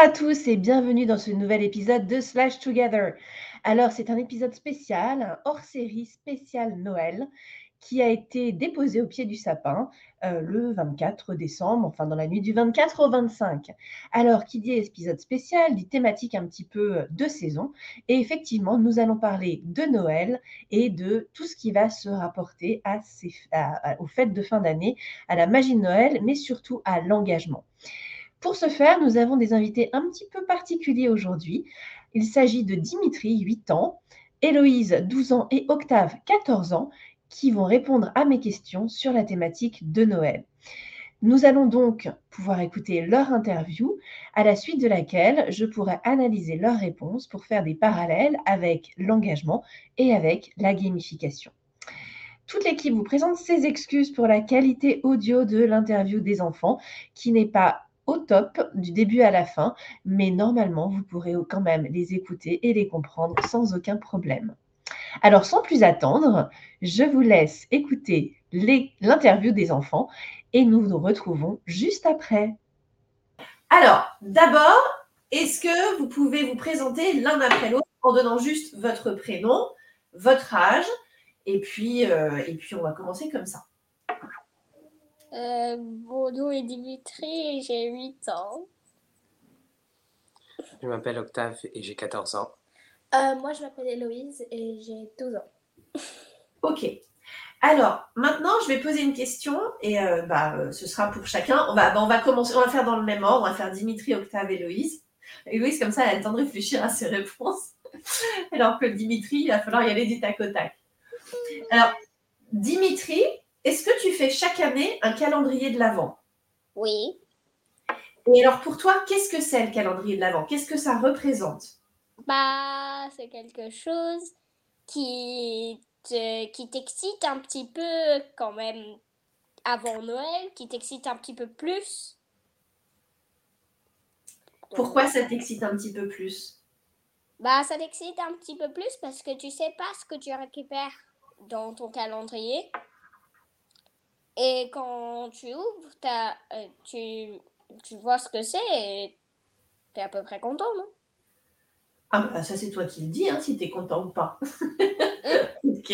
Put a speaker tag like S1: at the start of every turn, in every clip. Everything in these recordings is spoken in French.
S1: À tous et bienvenue dans ce nouvel épisode de Slash Together. Alors, c'est un épisode spécial, hors-série spécial Noël qui a été déposé au pied du sapin euh, le 24 décembre, enfin dans la nuit du 24 au 25. Alors, qui dit épisode spécial, dit thématique un petit peu de saison. Et effectivement, nous allons parler de Noël et de tout ce qui va se rapporter aux fêtes de fin d'année, à la magie de Noël, mais surtout à l'engagement. Pour ce faire, nous avons des invités un petit peu particuliers aujourd'hui. Il s'agit de Dimitri, 8 ans, Héloïse, 12 ans et Octave, 14 ans, qui vont répondre à mes questions sur la thématique de Noël. Nous allons donc pouvoir écouter leur interview, à la suite de laquelle je pourrai analyser leurs réponses pour faire des parallèles avec l'engagement et avec la gamification. Toute l'équipe vous présente ses excuses pour la qualité audio de l'interview des enfants, qui n'est pas au top du début à la fin, mais normalement, vous pourrez quand même les écouter et les comprendre sans aucun problème. Alors, sans plus attendre, je vous laisse écouter l'interview des enfants et nous nous retrouvons juste après. Alors, d'abord, est-ce que vous pouvez vous présenter l'un après l'autre en donnant juste votre prénom, votre âge, et puis, euh, et puis on va commencer comme ça.
S2: Euh, mon nom est Dimitri et j'ai 8 ans.
S3: Je m'appelle Octave et j'ai 14 ans.
S4: Euh, moi, je m'appelle Héloïse et j'ai 12 ans.
S1: Ok. Alors, maintenant, je vais poser une question et euh, bah, ce sera pour chacun. On va, bah, on va commencer, on va faire dans le même ordre. On va faire Dimitri, Octave, Héloïse. Héloïse, comme ça, elle a le temps de réfléchir à ses réponses. Alors que Dimitri, il va falloir y aller du tac au tac. Alors, Dimitri, est-ce que tu fais chaque année un calendrier de l'Avent?
S2: Oui.
S1: Et alors pour toi, qu'est-ce que c'est le calendrier de l'Avent? Qu'est-ce que ça représente?
S2: Bah, c'est quelque chose qui qui t'excite un petit peu quand même avant Noël, qui t'excite un petit peu plus.
S1: Pourquoi ça t'excite un petit peu plus?
S2: Bah, ça t'excite un petit peu plus parce que tu sais pas ce que tu récupères dans ton calendrier. Et quand tu ouvres, euh, tu, tu vois ce que c'est et tu es à peu près content, non?
S1: Ah bah ça c'est toi qui le dis, hein, si tu es content ou pas. ok.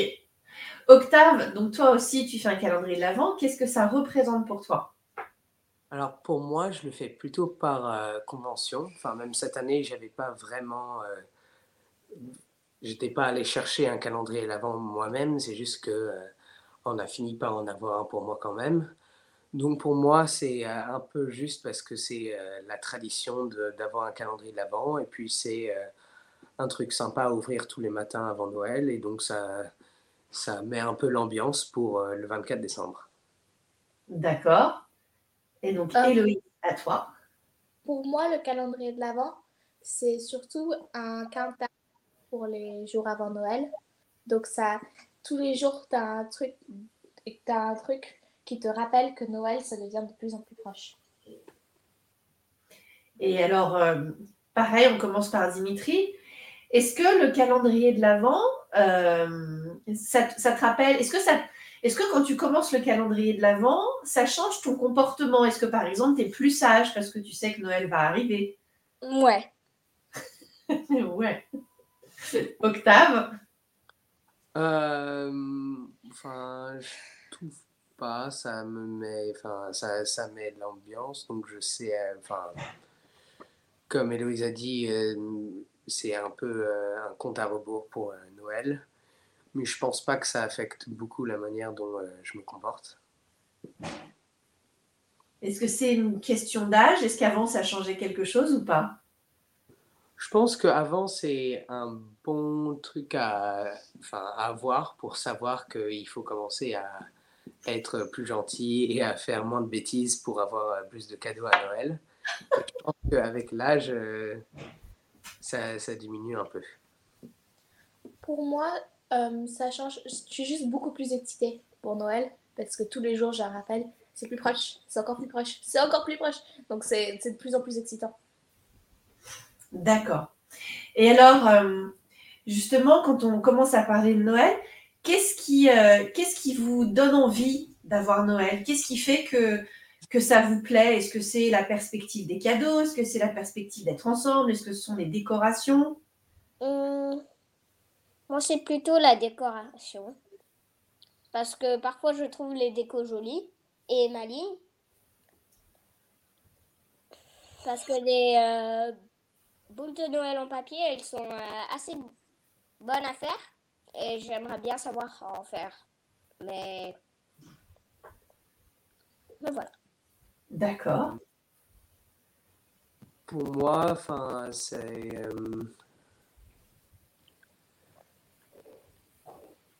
S1: Octave, donc toi aussi tu fais un calendrier de l'Avent. Qu'est-ce que ça représente pour toi?
S3: Alors pour moi, je le fais plutôt par euh, convention. Enfin même cette année, j'avais pas vraiment... Euh, j'étais pas allé chercher un calendrier de l'Avent moi-même. C'est juste que on a fini par en avoir un pour moi quand même. Donc pour moi, c'est euh, un peu juste parce que c'est euh, la tradition d'avoir un calendrier de l'Avent et puis c'est euh, un truc sympa à ouvrir tous les matins avant Noël et donc ça, ça met un peu l'ambiance pour le 24 décembre.
S1: D'accord. Et donc Héloïse, à toi.
S4: Pour moi, le calendrier de l'Avent, c'est surtout un calendrier pour les jours avant Noël. Donc ça, tous les jours, tu as un truc, as un truc qui te rappelle que Noël, ça devient de plus en plus proche.
S1: Et alors, euh, pareil, on commence par Dimitri. Est-ce que le calendrier de l'Avent, euh, ça, te rappelle, est-ce que, ça, est-ce que quand tu commences le calendrier de l'Avent, ça change ton comportement? Est-ce que par exemple, tu es plus sage parce que tu sais que Noël va arriver?
S2: Ouais.
S1: ouais. Octave?
S3: Euh, enfin, je trouve pas. Ça me met, enfin, ça, ça met de l'ambiance. Donc je sais, euh, enfin, comme Héloïse a dit, euh, c'est un peu un compte à rebours pour Noël. Mais je pense pas que ça affecte beaucoup la manière dont je me comporte.
S1: Est-ce que c'est une question d'âge? Est-ce qu'avant ça changeait quelque chose ou pas?
S3: Je pense qu'avant, c'est un bon truc à, avoir pour savoir qu'il faut commencer à être plus gentil et à faire moins de bêtises pour avoir plus de cadeaux à Noël. je pense qu'avec l'âge, euh, ça, diminue un peu.
S4: Pour moi, euh, ça change. Je suis juste beaucoup plus excitée pour Noël parce que tous les jours, je rappelle, c'est plus proche, c'est encore plus proche, c'est encore plus proche. Donc, c'est de plus en plus excitant.
S1: D'accord. Et alors, euh, justement, quand on commence à parler de Noël, qu'est-ce qui, euh, vous donne envie d'avoir Noël? Qu'est-ce qui fait que, que ça vous plaît? Est-ce que c'est la perspective des cadeaux? Est-ce que c'est la perspective d'être ensemble? Est-ce que ce sont les décorations?
S2: Hum, moi, c'est plutôt la décoration. Parce que parfois, je trouve les décos jolies et malines. Parce que les euh, boules de Noël en papier, elles sont euh, assez bonnes à faire. Et j'aimerais bien savoir en faire. Mais... Mais voilà.
S1: D'accord.
S3: Pour moi, enfin, c'est. euh,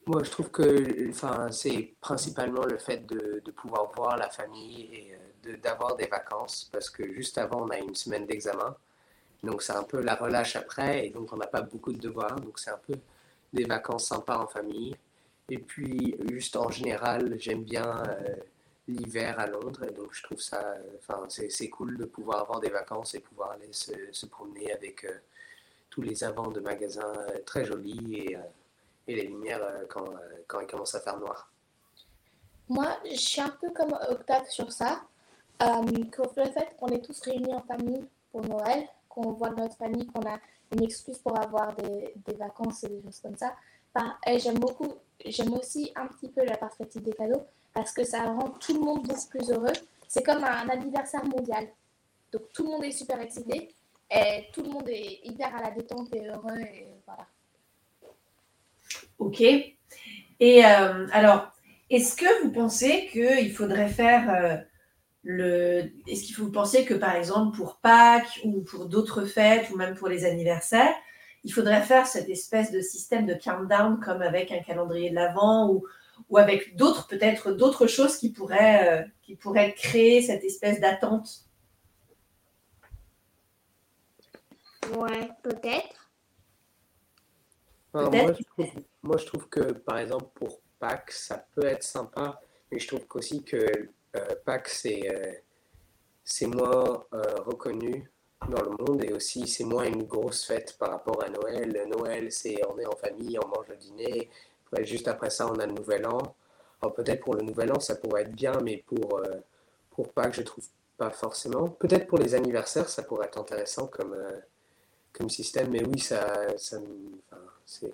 S3: Moi, je trouve que, enfin, c'est principalement le fait de, de pouvoir voir la famille et euh, de- d'avoir des vacances, parce que juste avant, on a une semaine d'examen, donc c'est un peu la relâche après, et donc on n'a pas beaucoup de devoirs, donc c'est un peu des vacances sympas en famille. Et puis, juste en général, j'aime bien euh, l'hiver à Londres, et donc je trouve ça, euh, enfin, c'est c'est cool de pouvoir avoir des vacances et pouvoir aller se, promener avec euh, tous les avants de magasins euh, très jolis et, euh, les lumières euh, quand, euh, quand il commence à faire noir.
S4: Moi, je suis un peu comme Octave sur ça. Euh, que le fait qu'on est tous réunis en famille pour Noël, qu'on voit notre famille, qu'on a une excuse pour avoir des, vacances et des choses comme ça. Et j'aime beaucoup, j'aime aussi un petit peu la perspective des cadeaux parce que ça rend tout le monde beaucoup plus heureux. C'est comme un anniversaire mondial. Donc tout le monde est super excité et tout le monde est hyper à la détente et heureux et voilà.
S1: Ok. Et euh, alors, est-ce que vous pensez qu'il faudrait faire euh, le. Est-ce qu'il faut penser que, par exemple, pour Pâques ou pour d'autres fêtes ou même pour les anniversaires, il faudrait faire cette espèce de système de countdown comme avec un calendrier de l'Avent ou, ou avec d'autres, peut-être d'autres choses qui pourraient, euh, qui pourraient créer cette espèce d'attente?
S2: Ouais, peut-être.
S3: Moi, je trouve, moi, je trouve que, par exemple, pour Pâques, ça peut être sympa, mais je trouve qu'aussi que Pâques, c'est euh, moins euh, reconnu dans le monde et aussi c'est moins une grosse fête par rapport à Noël. Noël, c'est on est en famille, on mange le dîner, juste après ça, on a le Nouvel An. Peut-être pour le Nouvel An, ça pourrait être bien, mais pour, euh, pour Pâques, je trouve pas forcément. Peut-être pour les anniversaires, ça pourrait être intéressant comme, euh, comme système, mais oui, ça, ça c'est,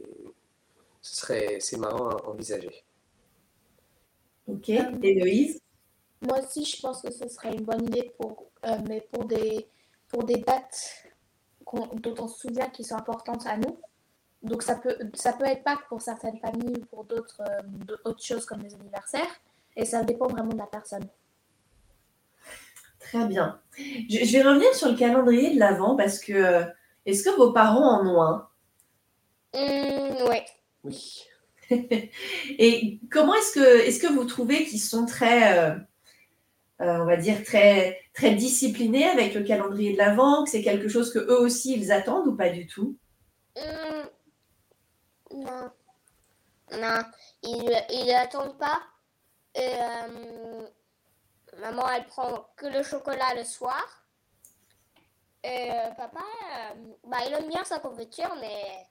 S3: ce c'est marrant à envisager.
S1: Ok. Héloïse
S4: Moi aussi, je pense que ce serait une bonne idée pour, euh, mais pour des, pour des dates dont on se souvient qui sont importantes à nous. Donc ça peut, ça peut être Pâques pour certaines familles ou pour d'autres euh, choses comme les anniversaires. Et ça dépend vraiment de la personne.
S1: Très bien. Je, je vais revenir sur le calendrier de l'Avent parce que euh, est-ce que vos parents en ont un?
S2: Hum, ouais.
S3: Oui.
S1: Et comment est-ce que, est-ce que vous trouvez qu'ils sont très, on va dire, très, très disciplinés avec le calendrier de l'Avent, que c'est quelque chose que eux aussi ils attendent ou pas du tout?
S2: Hum, non. Non, ils ils attendent pas. Euh, maman, elle prend que le chocolat le soir. Euh, papa, euh, bah, il aime bien sa confiture, mais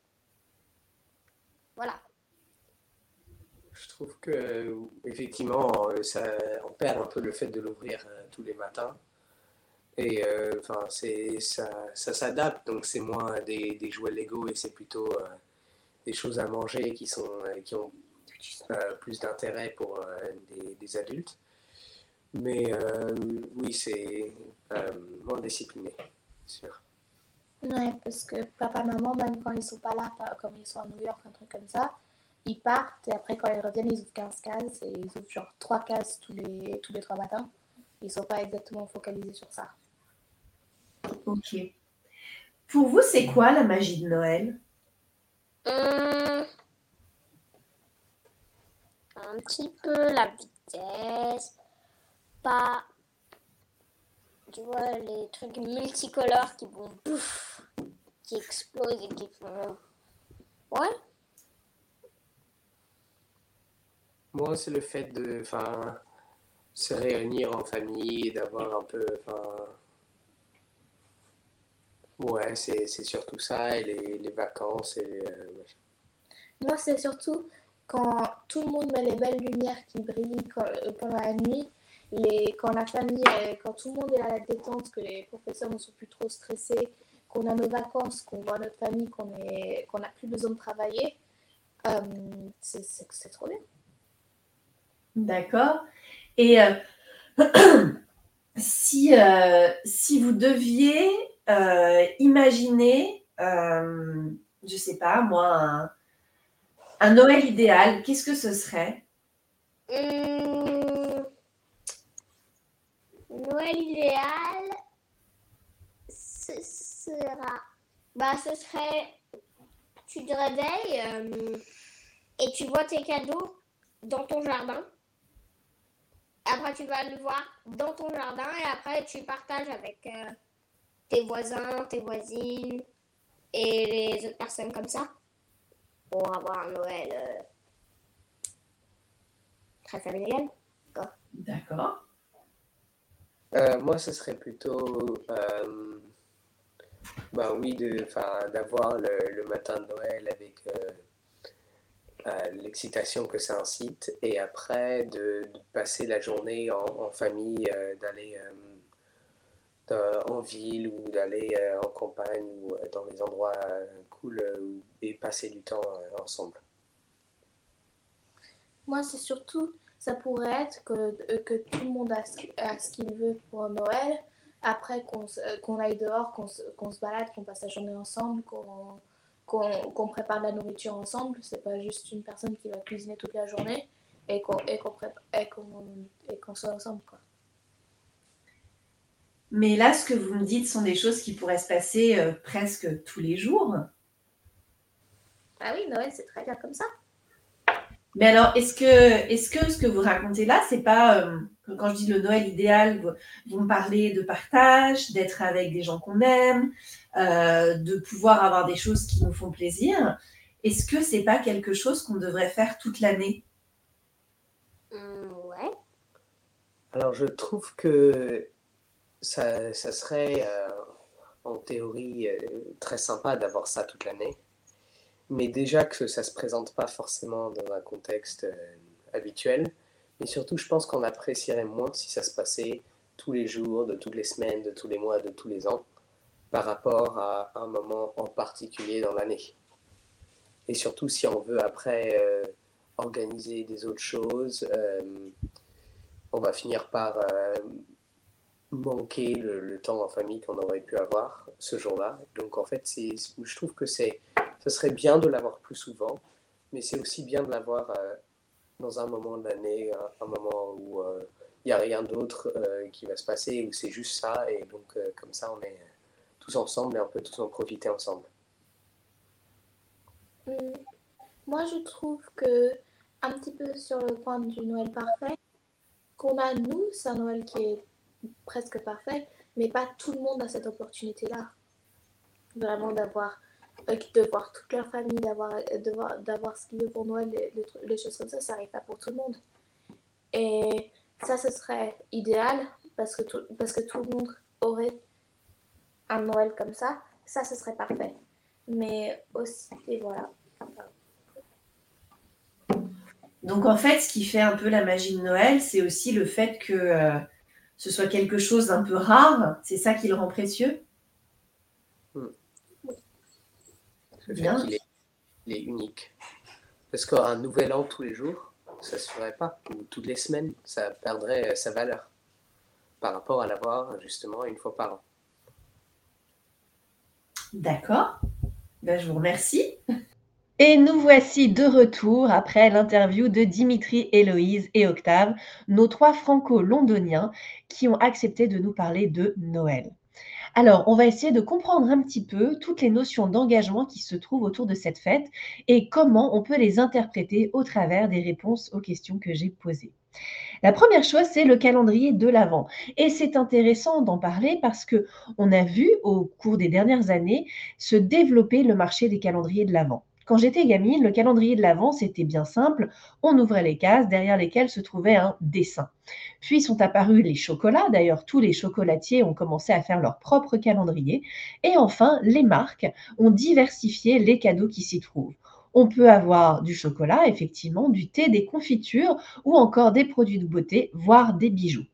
S2: voilà.
S3: Je trouve que effectivement, euh, ça, on perd un peu le fait de l'ouvrir euh, tous les matins. Et euh, enfin, c'est ça, ça s'adapte, donc c'est moins des, des jouets Lego et c'est plutôt euh, des choses à manger qui sont euh, qui ont euh, plus d'intérêt pour euh, des, des adultes. Mais euh, oui, c'est euh, moins discipliné, sûr.
S4: Ouais, parce que papa, maman, même quand ils sont pas là, comme ils sont à New York, un truc comme ça, ils partent et après quand ils reviennent, ils ouvrent 15 cases et ils ouvrent genre 3 cases tous les, tous les 3 matins. Ils sont pas exactement focalisés sur ça.
S1: Ok. Pour vous, c'est quoi la magie de Noël?
S2: Hum, un petit peu la vitesse, pas, tu vois, les trucs multicolores qui vont pouf, qui explosent et qui font. Ouais,
S3: Moi, c'est le fait de se réunir en famille, d'avoir un peu. Ouais, c'est surtout ça, et les, les vacances. Et, euh.
S4: Moi, c'est surtout quand tout le monde met les belles lumières qui brillent euh, pendant la nuit les, quand la famille, quand tout le monde est à la détente, que les professeurs ne sont plus trop stressés, qu'on a nos vacances, qu'on voit notre famille, qu'on qu'on n'a plus besoin de travailler, euh, c'est trop bien.
S1: D'accord. Et euh, si, euh, si vous deviez imaginer, je ne sais pas, moi, un, Noël idéal, qu'est-ce que ce serait?
S2: Hum, Noël idéal, ce sera. Bah, ce serait. Tu te réveilles euh, et tu vois tes cadeaux dans ton jardin. Après, tu vas le voir dans ton jardin et après, tu partages avec euh, tes voisins, tes voisines et les autres personnes comme ça pour avoir un Noël euh, très familial.
S1: D'accord.
S3: Euh, moi, ce serait plutôt, euh, bah oui, d'avoir le, le, matin de Noël avec l'excitation que ça incite, et après de, passer la journée en, famille, d'aller en ville ou d'aller en campagne ou dans les endroits cool et passer du temps ensemble.
S4: Moi, c'est surtout ça pourrait être que, euh, que tout le monde a ce, qu'il veut pour Noël. Après, qu'on qu'on aille dehors, qu'on se, balade, qu'on passe la journée ensemble, qu'on prépare de la nourriture ensemble. C'est pas juste une personne qui va cuisiner toute la journée et qu'on qu soit ensemble. Quoi.
S1: Mais là, ce que vous me dites sont des choses qui pourraient se passer euh, presque tous les jours.
S4: Ah oui, Noël, c'est très bien comme ça.
S1: Mais alors, est-ce que, est que ce que vous racontez là, c'est pas, euh, quand je dis le Noël idéal, vous, me parlez de partage, d'être avec des gens qu'on aime, euh, de pouvoir avoir des choses qui nous font plaisir. Est-ce que c'est pas quelque chose qu'on devrait faire toute l'année?
S2: Mmh, Ouais.
S3: Alors, je trouve que ça, ça serait, euh, en théorie, très sympa d'avoir ça toute l'année mais déjà que ça ne se présente pas forcément dans un contexte euh, habituel. Mais surtout, je pense qu'on apprécierait moins si ça se passait tous les jours, de toutes les semaines, de tous les mois, de tous les ans, par rapport à un moment en particulier dans l'année. Et surtout, si on veut après euh, organiser des autres choses, euh, on va finir par manquer le, temps en famille qu'on aurait pu avoir ce jour-là. Donc en fait, je trouve que ce serait bien de l'avoir plus souvent, mais c'est aussi bien de l'avoir euh, dans un moment de l'année, un, moment où il euh, n'y a rien d'autre euh, qui va se passer, où c'est juste ça, et donc comme ça on est tous ensemble et on peut tous en profiter ensemble.
S4: Hum, moi je trouve que, un petit peu sur le point du Noël parfait, qu'on a nous, c'est un Noël qui est presque parfait, mais pas tout le monde a cette opportunité-là. Vraiment d'avoir de voir toute leur famille, d'avoir, d'avoir ce qu'ils veulent pour Noël, les, choses comme ça, ça n'arrive pas pour tout le monde. Et ça, ce serait idéal parce que tout, parce que tout le monde aurait un Noël comme ça. Ça, ce serait parfait. Mais aussi, et voilà.
S1: Donc en fait, ce qui fait un peu la magie de Noël, c'est aussi le fait que euh, ce soit quelque chose d'un peu rare. C'est ça qui le rend précieux.
S3: Le fait qu'il est, unique. Parce qu'un nouvel an tous les jours, ça ne se ferait pas. Ou toutes les semaines, ça perdrait sa valeur par rapport à l'avoir justement une fois par an.
S1: D'accord. Ben, je vous remercie. Et nous voici de retour après l'interview de Dimitri, Héloïse et Octave, nos trois franco-londoniens qui ont accepté de nous parler de Noël. Alors, on va essayer de comprendre un petit peu toutes les notions d'engagement qui se trouvent autour de cette fête et comment on peut les interpréter au travers des réponses aux questions que j'ai posées. La première chose, c'est le calendrier de l'Avent. Et c'est intéressant d'en parler parce que on a vu au cours des dernières années se développer le marché des calendriers de l'Avent. Quand j'étais gamine, le calendrier de l'Avent, c'était bien simple. On ouvrait les cases derrière lesquelles se trouvait un dessin. Puis sont apparus les chocolats. D'ailleurs, tous les chocolatiers ont commencé à faire leur propre calendrier. Et enfin, les marques ont diversifié les cadeaux qui s'y trouvent. On peut avoir du chocolat, effectivement, du thé, des confitures ou encore des produits de beauté, voire des bijoux.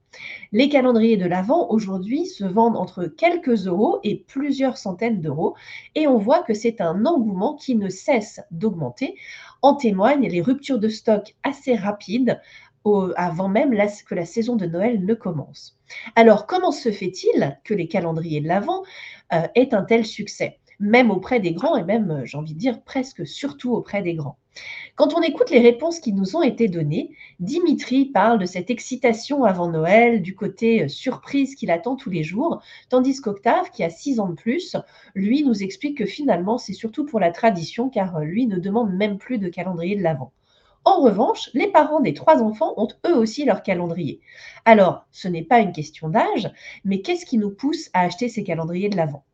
S1: Les calendriers de l'Avent aujourd'hui se vendent entre quelques euros et plusieurs centaines d'euros et on voit que c'est un engouement qui ne cesse d'augmenter. En témoignent les ruptures de stock assez rapides avant même que la saison de Noël ne commence. Alors comment se fait-il que les calendriers de l'Avent euh, aient un tel succès? Même auprès des grands et même, euh, j'ai envie de dire, presque surtout auprès des grands. Quand on écoute les réponses qui nous ont été données, Dimitri parle de cette excitation avant Noël, du côté euh, surprise qu'il attend tous les jours, tandis qu'Octave, qui a six ans de plus, lui nous explique que finalement c'est surtout pour la tradition car euh, lui ne demande même plus de calendrier de l'Avent. En revanche, les parents des trois enfants ont eux aussi leur calendrier. Alors, ce n'est pas une question d'âge, mais qu'est-ce qui nous pousse à acheter ces calendriers de l'Avent?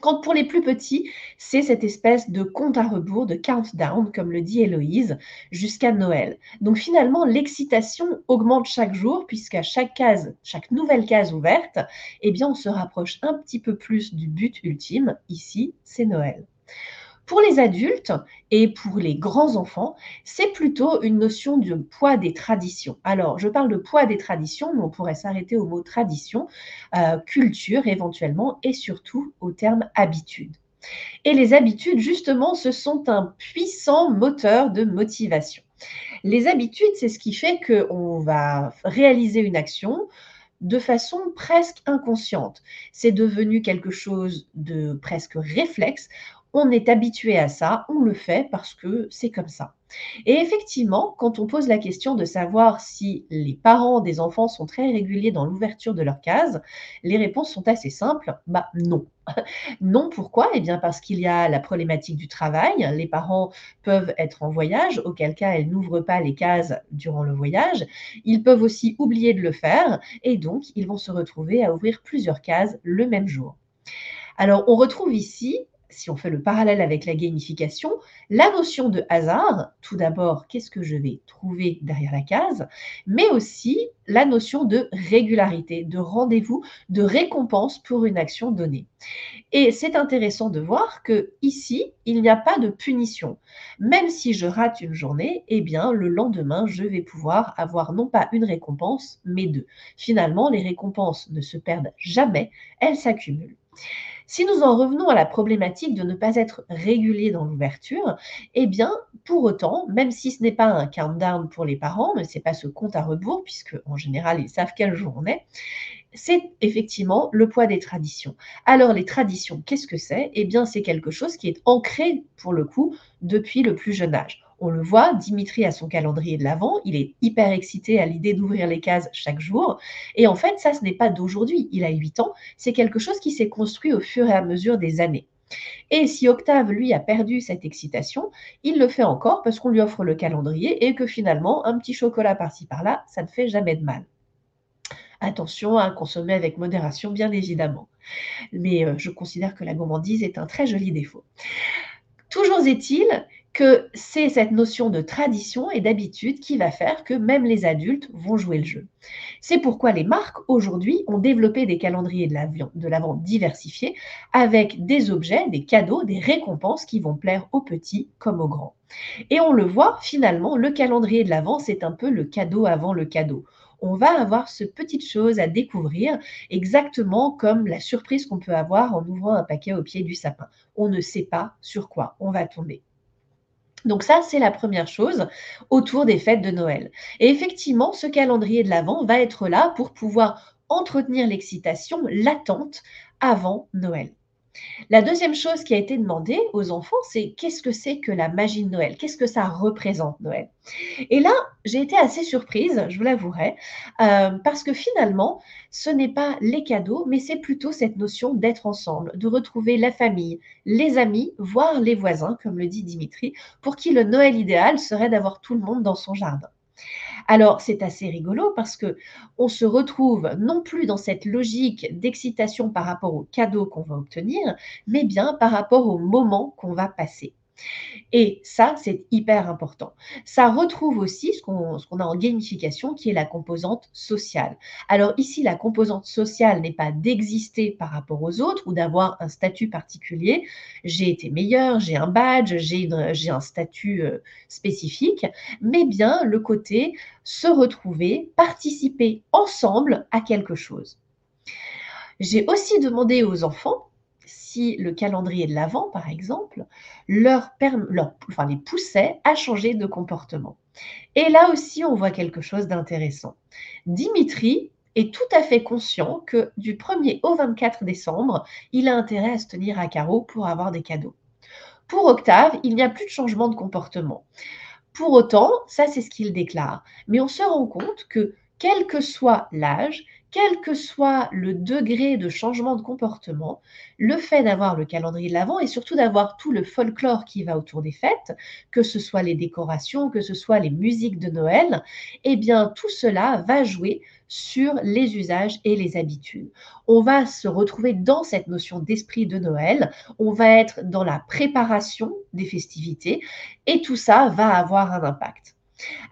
S1: Quand pour les plus petits, c'est cette espèce de compte à rebours, de countdown, comme le dit Héloïse, jusqu'à Noël. Donc finalement, l'excitation augmente chaque jour, puisqu'à chaque case, chaque nouvelle case ouverte, eh bien, on se rapproche un petit peu plus du but ultime. Ici, c'est Noël. Pour les adultes et pour les grands enfants, c'est plutôt une notion de poids des traditions. Alors, je parle de poids des traditions, mais on pourrait s'arrêter au mot tradition, euh, culture éventuellement, et surtout au terme habitude. Et les habitudes, justement, ce sont un puissant moteur de motivation. Les habitudes, c'est ce qui fait qu'on va réaliser une action, de façon presque inconsciente. C'est devenu quelque chose de presque réflexe on est habitué à ça, on le fait parce que c'est comme ça. Et effectivement, quand on pose la question de savoir si les parents des enfants sont très réguliers dans l'ouverture de leur case, les réponses sont assez simples. Bah non. non, pourquoi? Eh bien parce qu'il y a la problématique du travail. Les parents peuvent être en voyage, auquel cas elles n'ouvrent pas les cases durant le voyage. Ils peuvent aussi oublier de le faire et donc ils vont se retrouver à ouvrir plusieurs cases le même jour. Alors, on retrouve ici si on fait le parallèle avec la gamification, la notion de hasard, tout d'abord, qu'est-ce que je vais trouver derrière la case, mais aussi la notion de régularité, de rendez-vous, de récompense pour une action donnée. Et c'est intéressant de voir que ici, il n'y a pas de punition. Même si je rate une journée, eh bien, le lendemain, je vais pouvoir avoir non pas une récompense, mais deux. Finalement, les récompenses ne se perdent jamais, elles s'accumulent. Si nous en revenons à la problématique de ne pas être régulier dans l'ouverture, eh bien, pour autant, même si ce n'est pas un countdown pour les parents, ne c'est pas ce compte à rebours, puisque en général, ils savent quel jour on est, c'est effectivement le poids des traditions. Alors, les traditions, qu'est-ce que c'est? Eh bien, c'est quelque chose qui est ancré, pour le coup, depuis le plus jeune âge. On le voit, Dimitri a son calendrier de l'Avent, il est hyper excité à l'idée d'ouvrir les cases chaque jour. Et en fait, ça, ce n'est pas d'aujourd'hui, il a 8 ans, c'est quelque chose qui s'est construit au fur et à mesure des années. Et si Octave, lui, a perdu cette excitation, il le fait encore parce qu'on lui offre le calendrier et que finalement, un petit chocolat par-ci par-là, ça ne fait jamais de mal. Attention à consommer avec modération, bien évidemment. Mais euh, je considère que la gourmandise est un très joli défaut. Toujours est-il que c'est cette notion de tradition et d'habitude qui va faire que même les adultes vont jouer le jeu. C'est pourquoi les marques aujourd'hui ont développé des calendriers de l'avant diversifiés avec des objets, des cadeaux, des récompenses qui vont plaire aux petits comme aux grands. Et on le voit finalement, le calendrier de l'avant, c'est un peu le cadeau avant le cadeau on va avoir ce petite chose à découvrir, exactement comme la surprise qu'on peut avoir en ouvrant un paquet au pied du sapin. On ne sait pas sur quoi on va tomber. Donc ça, c'est la première chose autour des fêtes de Noël. Et effectivement, ce calendrier de l'Avent va être là pour pouvoir entretenir l'excitation, l'attente avant Noël. La deuxième chose qui a été demandée aux enfants, c'est qu'est-ce que c'est que la magie de Noël? Qu'est-ce que ça représente Noël? Et là, j'ai été assez surprise, je vous l'avouerai, euh, parce que finalement, ce n'est pas les cadeaux, mais c'est plutôt cette notion d'être ensemble, de retrouver la famille, les amis, voire les voisins, comme le dit Dimitri, pour qui le Noël idéal serait d'avoir tout le monde dans son jardin. Alors, c'est assez rigolo parce que on se retrouve non plus dans cette logique d'excitation par rapport aux cadeaux qu'on va obtenir, mais bien par rapport au moment qu'on va passer. Et ça, c'est hyper important. Ça retrouve aussi ce qu'on a en gamification, qui est la composante sociale. Alors ici, la composante sociale n'est pas d'exister par rapport aux autres ou d'avoir un statut particulier. J'ai été meilleur, j'ai un badge, j'ai un statut euh, spécifique, mais bien le côté se retrouver, participer ensemble à quelque chose. J'ai aussi demandé aux enfants le calendrier de l'Avent, par exemple, leur, enfin, les poussait à changer de comportement. Et là aussi, on voit quelque chose d'intéressant. Dimitri est tout à fait conscient que du 1er au 24 décembre, il a intérêt à se tenir à carreau pour avoir des cadeaux. Pour Octave, il n'y a plus de changement de comportement. Pour autant, ça c'est ce qu'il déclare. Mais on se rend compte que quel que soit l'âge, quel que soit le degré de changement de comportement, le fait d'avoir le calendrier de l'Avent et surtout d'avoir tout le folklore qui va autour des fêtes, que ce soit les décorations, que ce soit les musiques de Noël, eh bien tout cela va jouer sur les usages et les habitudes. On va se retrouver dans cette notion d'esprit de Noël, on va être dans la préparation des festivités et tout ça va avoir un impact.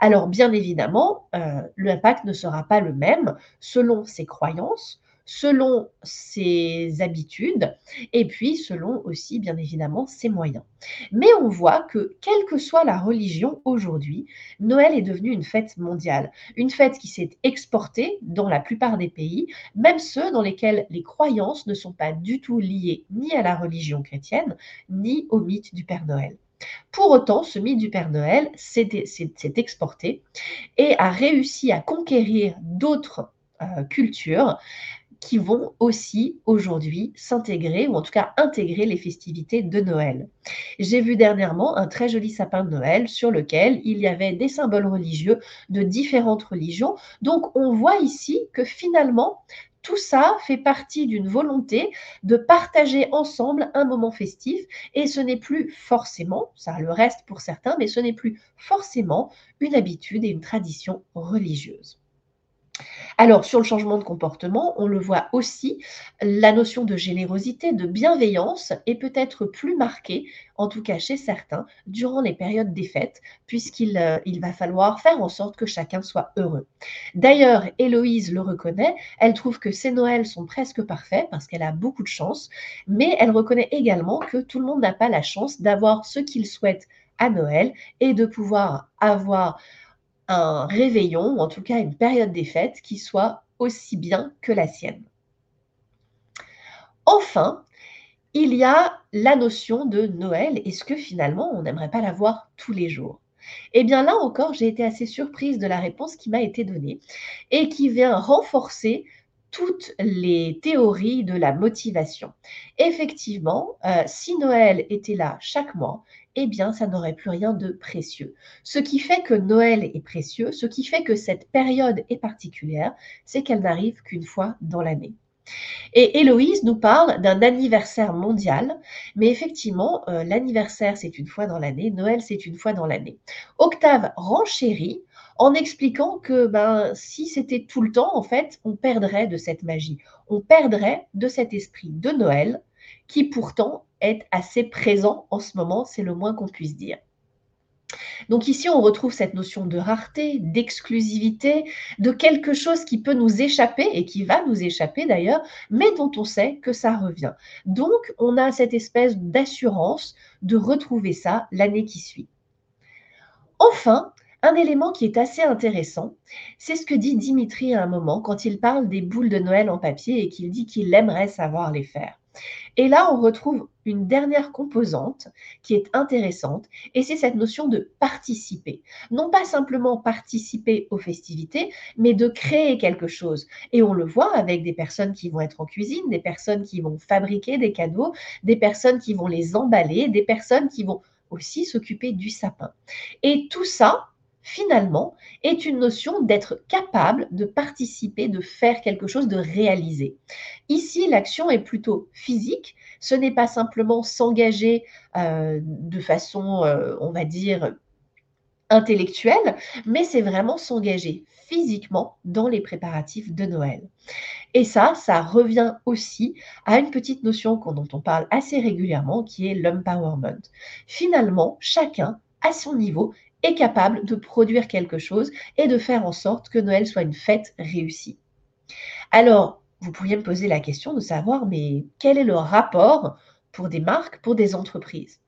S1: Alors bien évidemment, euh, l'impact ne sera pas le même selon ses croyances, selon ses habitudes et puis selon aussi bien évidemment ses moyens. Mais on voit que quelle que soit la religion aujourd'hui, Noël est devenu une fête mondiale, une fête qui s'est exportée dans la plupart des pays, même ceux dans lesquels les croyances ne sont pas du tout liées ni à la religion chrétienne, ni au mythe du Père Noël. Pour autant, ce mythe du Père Noël s'est exporté et a réussi à conquérir d'autres euh, cultures qui vont aussi aujourd'hui s'intégrer, ou en tout cas intégrer les festivités de Noël. J'ai vu dernièrement un très joli sapin de Noël sur lequel il y avait des symboles religieux de différentes religions. Donc on voit ici que finalement, tout ça fait partie d'une volonté de partager ensemble un moment festif et ce n'est plus forcément, ça le reste pour certains, mais ce n'est plus forcément une habitude et une tradition religieuse. Alors, sur le changement de comportement, on le voit aussi, la notion de générosité, de bienveillance est peut-être plus marquée, en tout cas chez certains, durant les périodes des fêtes, puisqu'il euh, va falloir faire en sorte que chacun soit heureux. D'ailleurs, Héloïse le reconnaît, elle trouve que ces Noëls sont presque parfaits parce qu'elle a beaucoup de chance, mais elle reconnaît également que tout le monde n'a pas la chance d'avoir ce qu'il souhaite à Noël et de pouvoir avoir un réveillon, ou en tout cas une période des fêtes, qui soit aussi bien que la sienne. Enfin, il y a la notion de Noël. Est-ce que finalement, on n'aimerait pas la voir tous les jours? Eh bien là encore, j'ai été assez surprise de la réponse qui m'a été donnée et qui vient renforcer toutes les théories de la motivation. Effectivement, euh, si Noël était là chaque mois, eh bien, ça n'aurait plus rien de précieux. Ce qui fait que Noël est précieux, ce qui fait que cette période est particulière, c'est qu'elle n'arrive qu'une fois dans l'année. Et Héloïse nous parle d'un anniversaire mondial, mais effectivement, euh, l'anniversaire, c'est une fois dans l'année, Noël, c'est une fois dans l'année. Octave renchérit en expliquant que ben, si c'était tout le temps, en fait, on perdrait de cette magie, on perdrait de cet esprit de Noël qui pourtant est assez présent en ce moment, c'est le moins qu'on puisse dire. Donc ici, on retrouve cette notion de rareté, d'exclusivité, de quelque chose qui peut nous échapper et qui va nous échapper d'ailleurs, mais dont on sait que ça revient. Donc, on a cette espèce d'assurance de retrouver ça l'année qui suit. Enfin, un élément qui est assez intéressant, c'est ce que dit Dimitri à un moment quand il parle des boules de Noël en papier et qu'il dit qu'il aimerait savoir les faire. Et là, on retrouve une dernière composante qui est intéressante, et c'est cette notion de participer. Non pas simplement participer aux festivités, mais de créer quelque chose. Et on le voit avec des personnes qui vont être en cuisine, des personnes qui vont fabriquer des cadeaux, des personnes qui vont les emballer, des personnes qui vont aussi s'occuper du sapin. Et tout ça, finalement, est une notion d'être capable de participer, de faire quelque chose, de réaliser. Ici, l'action est plutôt physique. Ce n'est pas simplement s'engager euh, de façon, euh, on va dire, intellectuelle, mais c'est vraiment s'engager physiquement dans les préparatifs de Noël. Et ça, ça revient aussi à une petite notion dont on parle assez régulièrement, qui est l'empowerment. Finalement, chacun, à son niveau, est capable de produire quelque chose et de faire en sorte que Noël soit une fête réussie. Alors, vous pourriez me poser la question de savoir, mais quel est le rapport pour des marques, pour des entreprises?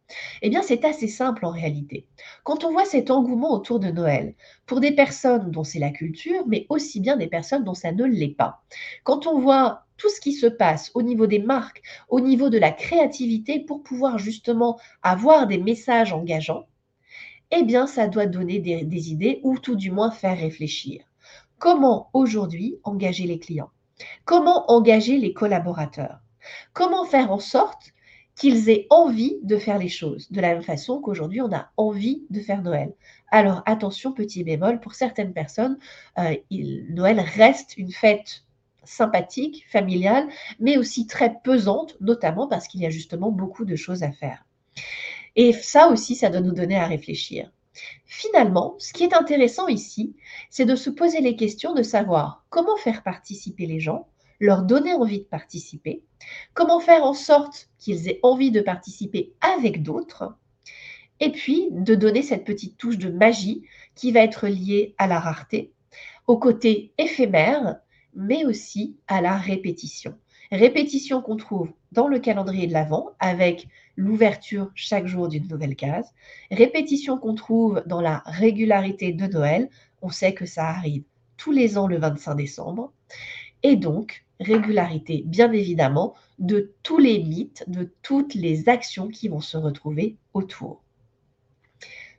S1: Eh bien, c'est assez simple en réalité. Quand on voit cet engouement autour de Noël, pour des personnes dont c'est la culture, mais aussi bien des personnes dont ça ne l'est pas, quand on voit tout ce qui se passe au niveau des marques, au niveau de la créativité pour pouvoir justement avoir des messages engageants, eh bien, ça doit donner des, idées ou tout du moins faire réfléchir. Comment aujourd'hui engager les clients? Comment engager les collaborateurs? Comment faire en sorte qu'ils aient envie de faire les choses, de la même façon qu'aujourd'hui on a envie de faire Noël? Alors attention, petit bémol, pour certaines personnes, euh, Noël reste une fête sympathique, familiale, mais aussi très pesante, notamment parce qu'il y a justement beaucoup de choses à faire. Et ça aussi, ça doit nous donner à réfléchir. Finalement, ce qui est intéressant ici, c'est de se poser les questions de savoir comment faire participer les gens, leur donner envie de participer, comment faire en sorte qu'ils aient envie de participer avec d'autres, et puis de donner cette petite touche de magie qui va être liée à la rareté, au côté éphémère, mais aussi à la répétition. Répétition qu'on trouve dans le calendrier de l'Avent avec l'ouverture chaque jour d'une nouvelle case. Répétition qu'on trouve dans la régularité de Noël. On sait que ça arrive tous les ans le 25 décembre. Et donc, régularité, bien évidemment, de tous les mythes, de toutes les actions qui vont se retrouver autour.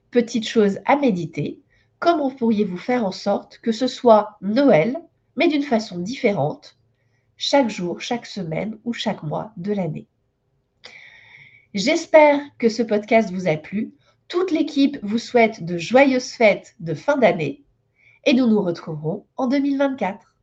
S1: Petite chose à méditer, comment pourriez-vous faire en sorte que ce soit Noël, mais d'une façon différente, chaque jour, chaque semaine ou chaque mois de l'année J'espère que ce podcast vous a plu. Toute l'équipe vous souhaite de joyeuses fêtes de fin d'année et nous nous retrouverons en 2024.